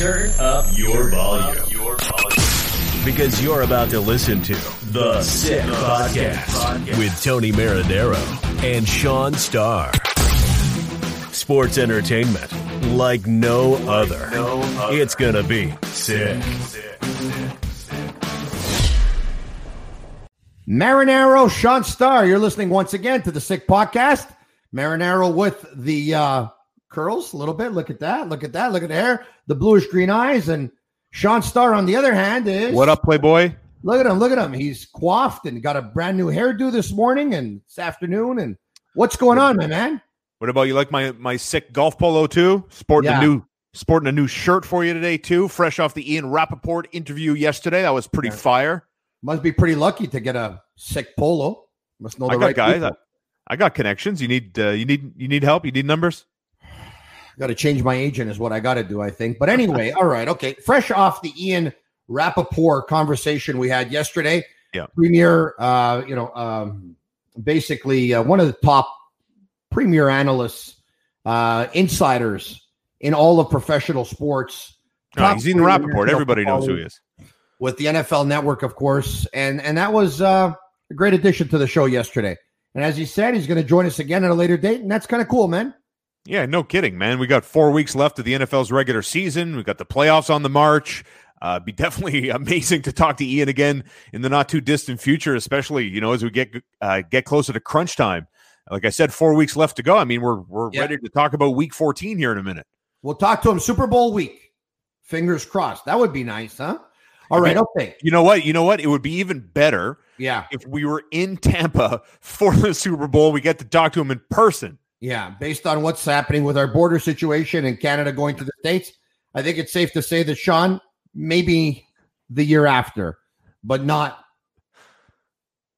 Turn up your volume. Your volume. Because you're about to listen to The Sick Podcast with Tony Marinaro and Shaun Starr. Sports entertainment like no other. It's gonna be sick. Marinaro, Shaun Starr, you're listening once again to the Sick Podcast. Marinaro with the uh, curls a little bit. Look at that. Look at that. Look at the hair, the bluish green eyes. And Shaun Starr, on the other hand, is What up, Playboy? Look at him. Look at him. He's coiffed and got a brand new hairdo this morning and this afternoon. And what's going on, my man? What about you? Like my my sick golf polo too? Sporting Yeah. a new sporting a new shirt for you today too. Fresh off the Ian Rapoport interview yesterday. That was pretty Yeah. fire. Must be pretty lucky to get a sick polo. Must know the I got right guys. I, I got connections. You need uh, you need you need help. You need numbers. Got to change my agent is what I got to do, I think. But anyway, all right, okay. Fresh off the Ian Rapoport conversation we had yesterday. Yeah. Premier, uh, you know, um, basically uh, one of the top premier analysts, uh, insiders in all of professional sports. No, Top he's Ian Rapoport. Everybody knows who he is. with the NFL Network, of course, and and that was uh, a great addition to the show yesterday. And as he said, he's going to join us again at a later date, and that's kind of cool, man. Yeah, no kidding, man. We got four weeks left of the NFL's regular season. We got the playoffs on the march. Uh, be definitely amazing to talk to Ian again in the not too distant future, especially you know as we get uh, get closer to crunch time. Like I said, four weeks left to go. I mean, we're we're Yeah. ready to talk about Week 14 here in a minute. We'll talk to him Super Bowl week. Fingers crossed. That would be nice, huh? All right, okay. You know what? You know what? It would be even better Yeah, if we were in Tampa for the Super Bowl. We get to talk to him in person. Yeah. Based on what's happening with our border situation and Canada going to the States, I think it's safe to say that Shaun, maybe the year after, but not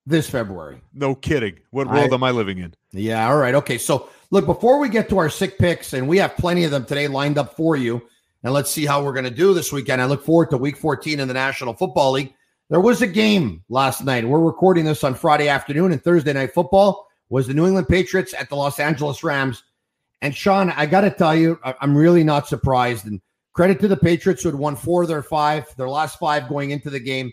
this February. No kidding. What I- world am I living in? Yeah. All right. Okay. So, look, before we get to our sick picks, and we have plenty of them today lined up for you, and let's see how we're going to do this weekend. I look forward to week 14 in the National Football League. There was a game last night. We're recording this on Friday afternoon, and Thursday night football was the New England Patriots at the Los Angeles Rams. And Shaun, I got to tell you, I'm really not surprised. And credit to the Patriots who had won four of their five, their last five going into the game.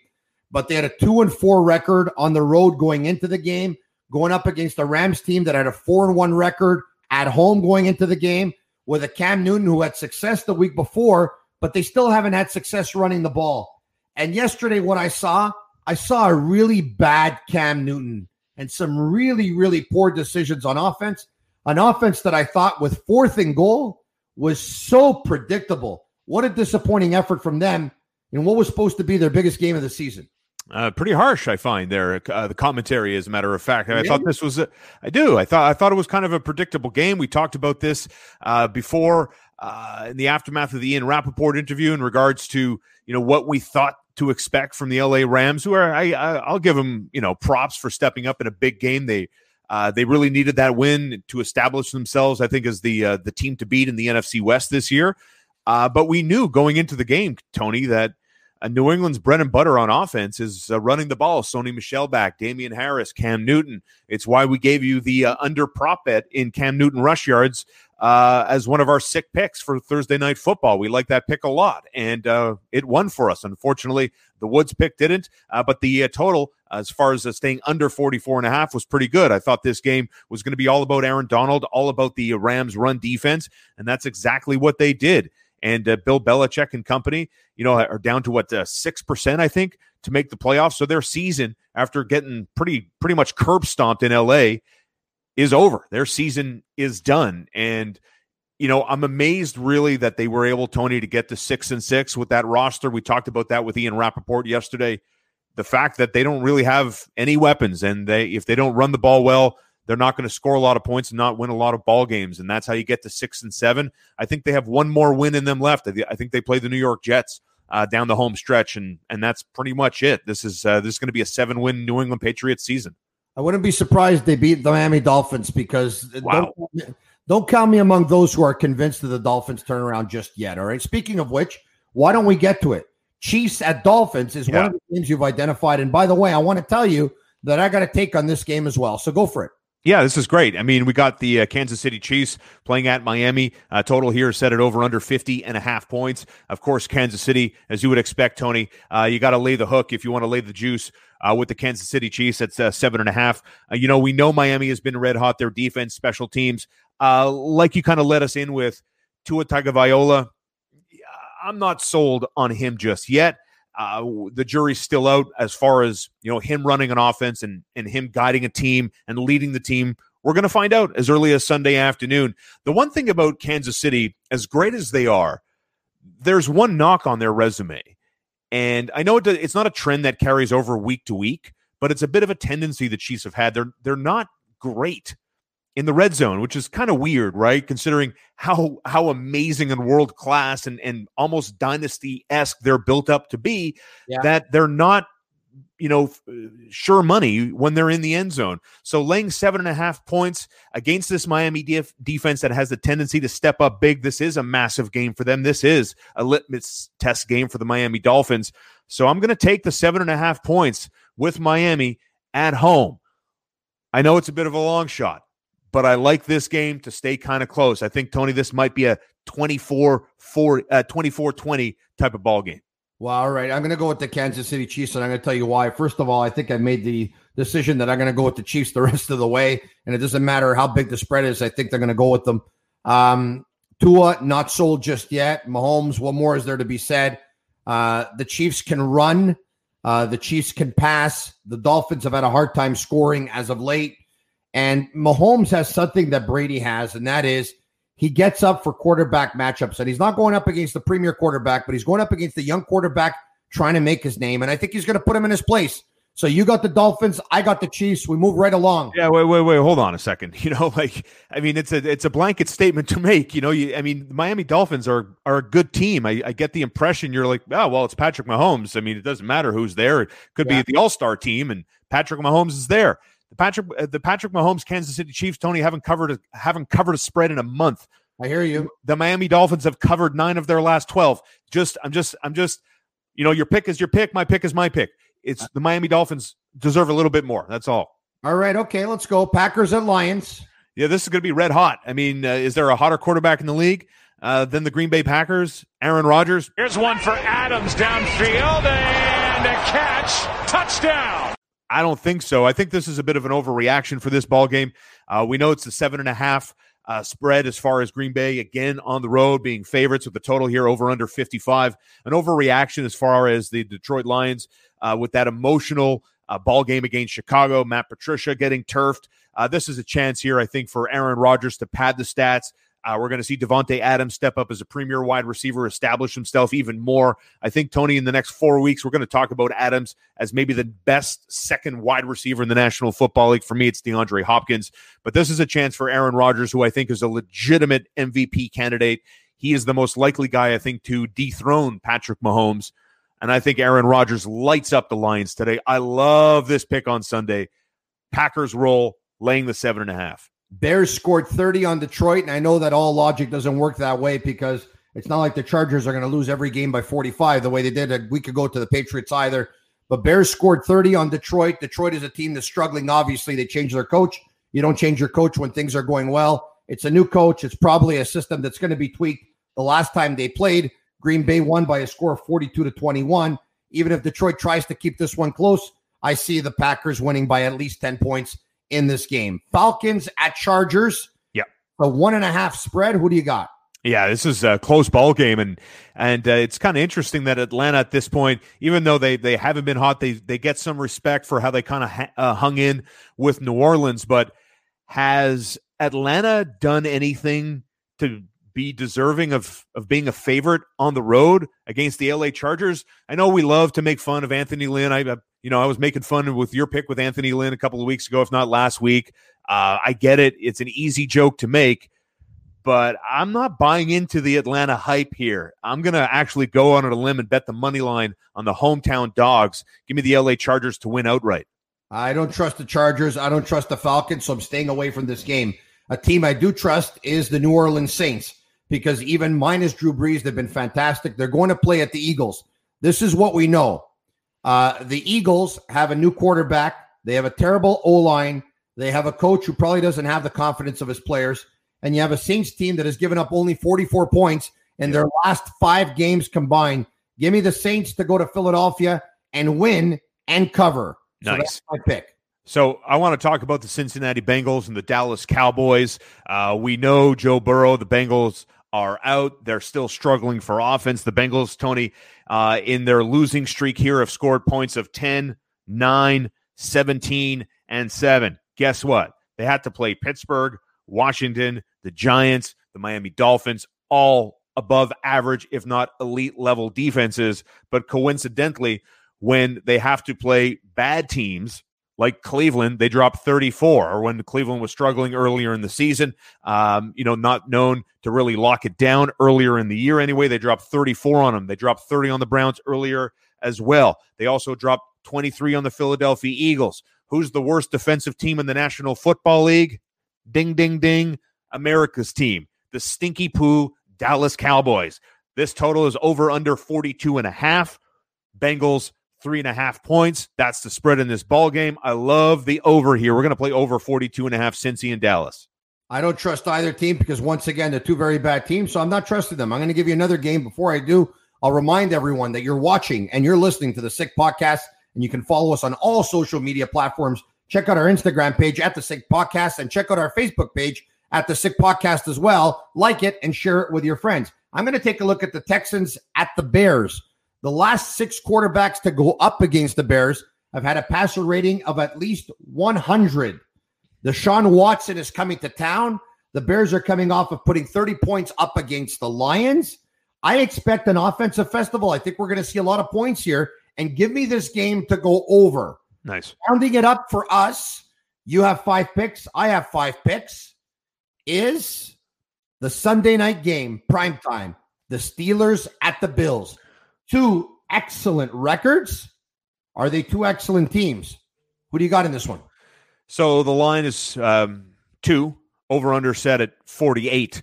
But they had a two and four record on the road going into the game, going up against a Rams team that had a four and one record at home going into the game with a Cam Newton who had success the week before, but they still haven't had success running the ball. And yesterday, what I saw, I saw a really bad Cam Newton and some really, really poor decisions on offense. An offense that I thought with fourth and goal was so predictable. What a disappointing effort from them in what was supposed to be their biggest game of the season. Uh, pretty harsh, I find there. Uh, the commentary, as a matter of fact, I thought this was. A, I do. I thought. I thought it was kind of a predictable game. We talked about this uh, before uh, in the aftermath of the Ian Rapoport interview in regards to you know what we thought to expect from the LA Rams, who are I, I I'll give them you know props for stepping up in a big game. They uh, they really needed that win to establish themselves. I think as the uh, the team to beat in the NFC West this year. Uh, but we knew going into the game, Tony, that uh, New England's bread and butter on offense is uh, running the ball. Sony Michel back, Damien Harris, Cam Newton. It's why we gave you the uh, under prop bet in Cam Newton rush yards uh, as one of our sick picks for Thursday night football. We like that pick a lot, and uh, it won for us. Unfortunately, the Woods pick didn't, uh, but the uh, total as far as uh, staying under 44 and a half was pretty good. I thought this game was going to be all about Aaron Donald, all about the Rams run defense, and that's exactly what they did. and uh, Bill Belichick and company, you know, are down to what six percent, I think, to make the playoffs. So their season, after getting pretty pretty much curb stomped in L.A., is over. Their season is done, and you know, I'm amazed really that they were able, Tony, to get to six and six with that roster. We talked about that with Ian Rapoport yesterday. The fact that they don't really have any weapons, and they if they don't run the ball well, they're not going to score a lot of points and not win a lot of ball games. And that's how you get to six and seven. I think they have one more win in them left. I think they play the New York Jets uh, down the home stretch, and and that's pretty much it. This is uh, this is going to be a seven win New England Patriots season. I wouldn't be surprised they beat the Miami Dolphins because wow. don't, don't count me among those who are convinced of the Dolphins turnaround just yet. All right. Speaking of which, why don't we get to it? Chiefs at Dolphins is yeah. one of the games you've identified. And by the way, I want to tell you that I got a take on this game as well. So go for it. Yeah, this is great. I mean, we got the uh, Kansas City Chiefs playing at Miami. Uh, total here set at over under 50 and a half points. Of course, Kansas City, as you would expect, Tony, uh, you got to lay the hook if you want to lay the juice uh, with the Kansas City Chiefs. That's uh, seven and a half. Uh, you know, we know Miami has been red hot. Their defense, special teams, like you kind of let us in with Tua Tagovailoa. I'm not sold on him just yet. Uh, the jury's still out as far as you know him running an offense and and him guiding a team and leading the team. We're going to find out as early as Sunday afternoon. The one thing about Kansas City, as great as they are, there's one knock on their resume, and I know it, it's not a trend that carries over week to week, but it's a bit of a tendency the Chiefs have had. They're they're not great in the red zone, which is kind of weird, right? Considering how how amazing and world class and and almost dynasty esque they're built up to be, yeah. that they're not, you know, uh, sure money when they're in the end zone. So laying seven and a half points against this Miami def- defense that has the tendency to step up big, this is a massive game for them. This is a litmus test game for the Miami Dolphins. So I'm going to take the seven and a half points with Miami at home. I know it's a bit of a long shot but I like this game to stay kind of close. I think Tony, this might be a 24 4 uh, 24 20 type of ball game. Well, all right. I'm going to go with the Kansas City Chiefs, and I'm going to tell you why. First of all, I think I made the decision that I'm going to go with the Chiefs the rest of the way, and it doesn't matter how big the spread is. I think they're going to go with them. Um, Tua not sold just yet. Mahomes, what more is there to be said? Uh, the Chiefs can run. Uh, the Chiefs can pass. The Dolphins have had a hard time scoring as of late. And Mahomes has something that Brady has, and that is he gets up for quarterback matchups. And he's not going up against the premier quarterback, but he's going up against the young quarterback trying to make his name. And I think he's going to put him in his place. So you got the Dolphins, I got the Chiefs. We move right along. Yeah, wait, wait, wait. Hold on a second. You know, like I mean, it's a it's a blanket statement to make. You know, you, I mean, the Miami Dolphins are are a good team. I, I get the impression you're like, oh well, it's Patrick Mahomes. I mean, it doesn't matter who's there. It could yeah. be the All Star team, and Patrick Mahomes is there. The Patrick uh, the Patrick Mahomes Kansas City Chiefs Tony haven't covered a, haven't covered a spread in a month. I hear you. The Miami Dolphins have covered 9 of their last 12. Just I'm just I'm just you know, your pick is your pick, my pick is my pick. It's the Miami Dolphins deserve a little bit more. That's all. All right, okay, let's go. Packers and Lions. Yeah, this is going to be red hot. I mean, uh, is there a hotter quarterback in the league uh, than the Green Bay Packers? Aaron Rodgers. Here's one for Adams downfield and a catch, touchdown. I don't think so. I think this is a bit of an overreaction for this ball game. Uh, we know it's a seven and a half uh, spread as far as Green Bay again on the road being favorites with the total here over under 55. An overreaction as far as the Detroit Lions uh, with that emotional uh, ball game against Chicago. Matt Patricia getting turfed. Uh, this is a chance here, I think, for Aaron Rodgers to pad the stats, uh, we're going to see Davante Adams step up as a premier wide receiver, establish himself even more. I think Tony, in the next four weeks, we're going to talk about Adams as maybe the best second wide receiver in the National Football League. For me, it's DeAndre Hopkins, but this is a chance for Aaron Rodgers, who I think is a legitimate MVP candidate. He is the most likely guy, I think, to dethrone Patrick Mahomes. And I think Aaron Rodgers lights up the Lions today. I love this pick on Sunday. Packers roll, laying the seven and a half. Bears scored 30 on Detroit, and I know that all logic doesn't work that way because it's not like the Chargers are going to lose every game by 45 the way they did a week ago to the Patriots either. But Bears scored 30 on Detroit. Detroit is a team that's struggling. Obviously, they changed their coach. You don't change your coach when things are going well. It's a new coach. It's probably a system that's going to be tweaked. The last time they played, Green Bay won by a score of 42 to 21. Even if Detroit tries to keep this one close, I see the Packers winning by at least 10 points in this game. Falcons at Chargers. Yeah. A one and a half spread. Who do you got? Yeah, this is a close ball game, and and uh, it's kind of interesting that Atlanta at this point, even though they they haven't been hot, they they get some respect for how they kind of ha- uh, hung in with New Orleans. But has Atlanta done anything to be deserving of of being a favorite on the road against the LA Chargers? I know we love to make fun of Anthony Lynn. I you know I was making fun with your pick with Anthony Lynn a couple of weeks ago, if not last week. Uh, I get it; it's an easy joke to make but I'm not buying into the Atlanta hype here. I'm going to actually go on a limb and bet the money line on the hometown dogs. Give me the LA Chargers to win outright. I don't trust the Chargers. I don't trust the Falcons, so I'm staying away from this game. A team I do trust is the New Orleans Saints because even minus Drew Brees, they've been fantastic. They're going to play at the Eagles. This is what we know. Uh, the Eagles have a new quarterback. They have a terrible O line. They have a coach who probably doesn't have the confidence of his players and you have a Saints team that has given up only 44 points in their last five games combined. Give me the Saints to go to Philadelphia and win and cover. So nice. that's my pick. So I want to talk about the Cincinnati Bengals and the Dallas Cowboys. Uh, we know Joe Burrow, the Bengals are out. They're still struggling for offense. The Bengals, Tony, uh, in their losing streak here, have scored points of 10, 9, 17, and 7. Guess what? They had to play Pittsburgh, Washington, the Giants, the Miami Dolphins, all above average, if not elite level defenses. But coincidentally, when they have to play bad teams like Cleveland, they dropped 34. Or when Cleveland was struggling earlier in the season, um, you know, not known to really lock it down earlier in the year anyway, they dropped 34 on them. They dropped 30 on the Browns earlier as well. They also dropped 23 on the Philadelphia Eagles. Who's the worst defensive team in the National Football League? Ding, ding, ding. America's team, the stinky poo Dallas Cowboys. This total is over under 42 and a half. Bengals three and a half points. That's the spread in this ball game. I love the over here. We're going to play over 42 and a half Cincy and Dallas. I don't trust either team because once again, they're two very bad teams. So I'm not trusting them. I'm going to give you another game. Before I do, I'll remind everyone that you're watching and you're listening to the Sick Podcast, and you can follow us on all social media platforms. Check out our Instagram page at the Sick Podcast and check out our Facebook page at the Sick Podcast as well. Like it and share it with your friends. I'm going to take a look at the Texans at the Bears. The last six quarterbacks to go up against the Bears have had a passer rating of at least 100. Deshaun Watson is coming to town. The Bears are coming off of putting 30 points up against the Lions. I expect an offensive festival. I think we're going to see a lot of points here. And give me this game to go over. Nice. Rounding it up for us, you have five picks. I have five picks is the Sunday night game, prime time. The Steelers at the Bills. Two excellent records. Are they two excellent teams? Who do you got in this one? So the line is um, two over under set at 48.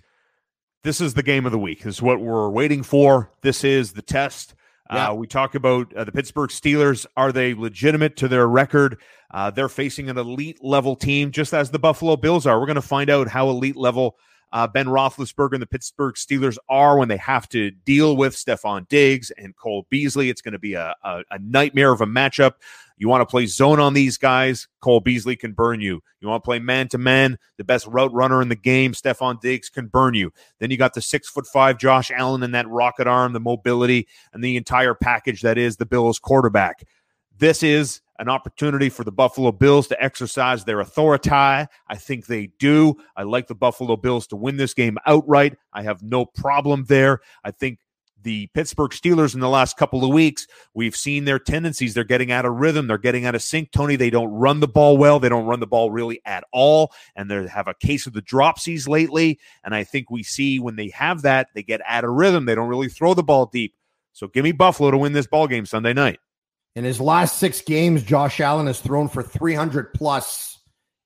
This is the game of the week. This is what we're waiting for. This is the test. Yeah. Uh, we talk about uh, the Pittsburgh Steelers. Are they legitimate to their record? Uh, they're facing an elite level team, just as the Buffalo Bills are. We're going to find out how elite level uh, Ben Roethlisberger and the Pittsburgh Steelers are when they have to deal with Stefon Diggs and Cole Beasley. It's going to be a, a, a nightmare of a matchup. You want to play zone on these guys, Cole Beasley can burn you. You want to play man to man, the best route runner in the game, Stefon Diggs can burn you. Then you got the six foot five Josh Allen and that rocket arm, the mobility, and the entire package that is the Bills quarterback. This is an opportunity for the Buffalo Bills to exercise their authority. I think they do. I like the Buffalo Bills to win this game outright. I have no problem there. I think the Pittsburgh Steelers in the last couple of weeks, we've seen their tendencies. They're getting out of rhythm. They're getting out of sync. Tony, they don't run the ball well. They don't run the ball really at all. And they have a case of the dropsies lately. And I think we see when they have that, they get out of rhythm. They don't really throw the ball deep. So give me Buffalo to win this ball game Sunday night. In his last six games, Josh Allen has thrown for 300 plus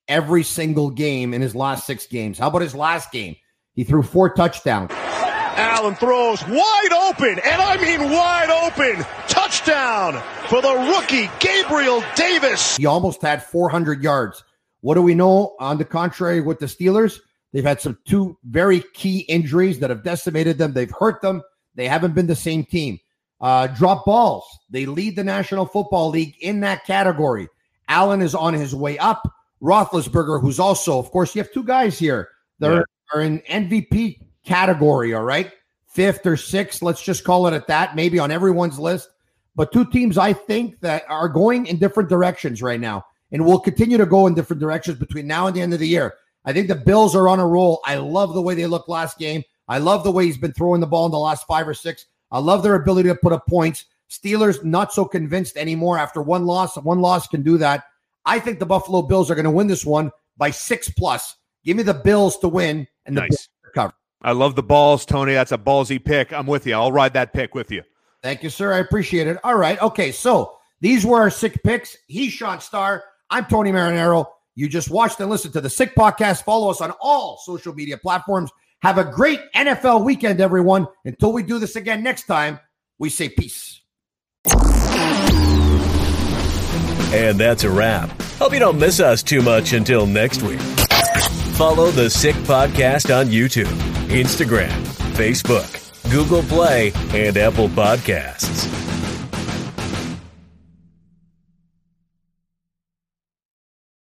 every single game in his last six games. How about his last game? He threw four touchdowns. Allen throws wide open, and I mean wide open. Touchdown for the rookie, Gabriel Davis. He almost had 400 yards. What do we know on the contrary with the Steelers? They've had some two very key injuries that have decimated them. They've hurt them. They haven't been the same team. Uh, drop balls. They lead the National Football League in that category. Allen is on his way up. Roethlisberger, who's also, of course, you have two guys here that yeah. are, in MVP category, all right? Fifth or sixth, let's just call it at that, maybe on everyone's list. But two teams I think that are going in different directions right now and will continue to go in different directions between now and the end of the year. I think the Bills are on a roll. I love the way they looked last game. I love the way he's been throwing the ball in the last five or six. I love their ability to put up points. Steelers not so convinced anymore after one loss. One loss can do that. I think the Buffalo Bills are going to win this one by six plus. Give me the Bills to win and the Nice. Bills to cover. I love the balls, Tony. That's a ballsy pick. I'm with you. I'll ride that pick with you. Thank you, sir. I appreciate it. All right. Okay. So these were our sick picks. He's Shaun Starr. I'm Tony Marinaro. You just watched and listened to the Sick Podcast. Follow us on all social media platforms. Have a great NFL weekend, everyone. Until we do this again next time, we say peace. And that's a wrap. Hope you don't miss us too much until next week. Follow the Sick Podcast on YouTube, Instagram, Facebook, Google Play, and Apple Podcasts.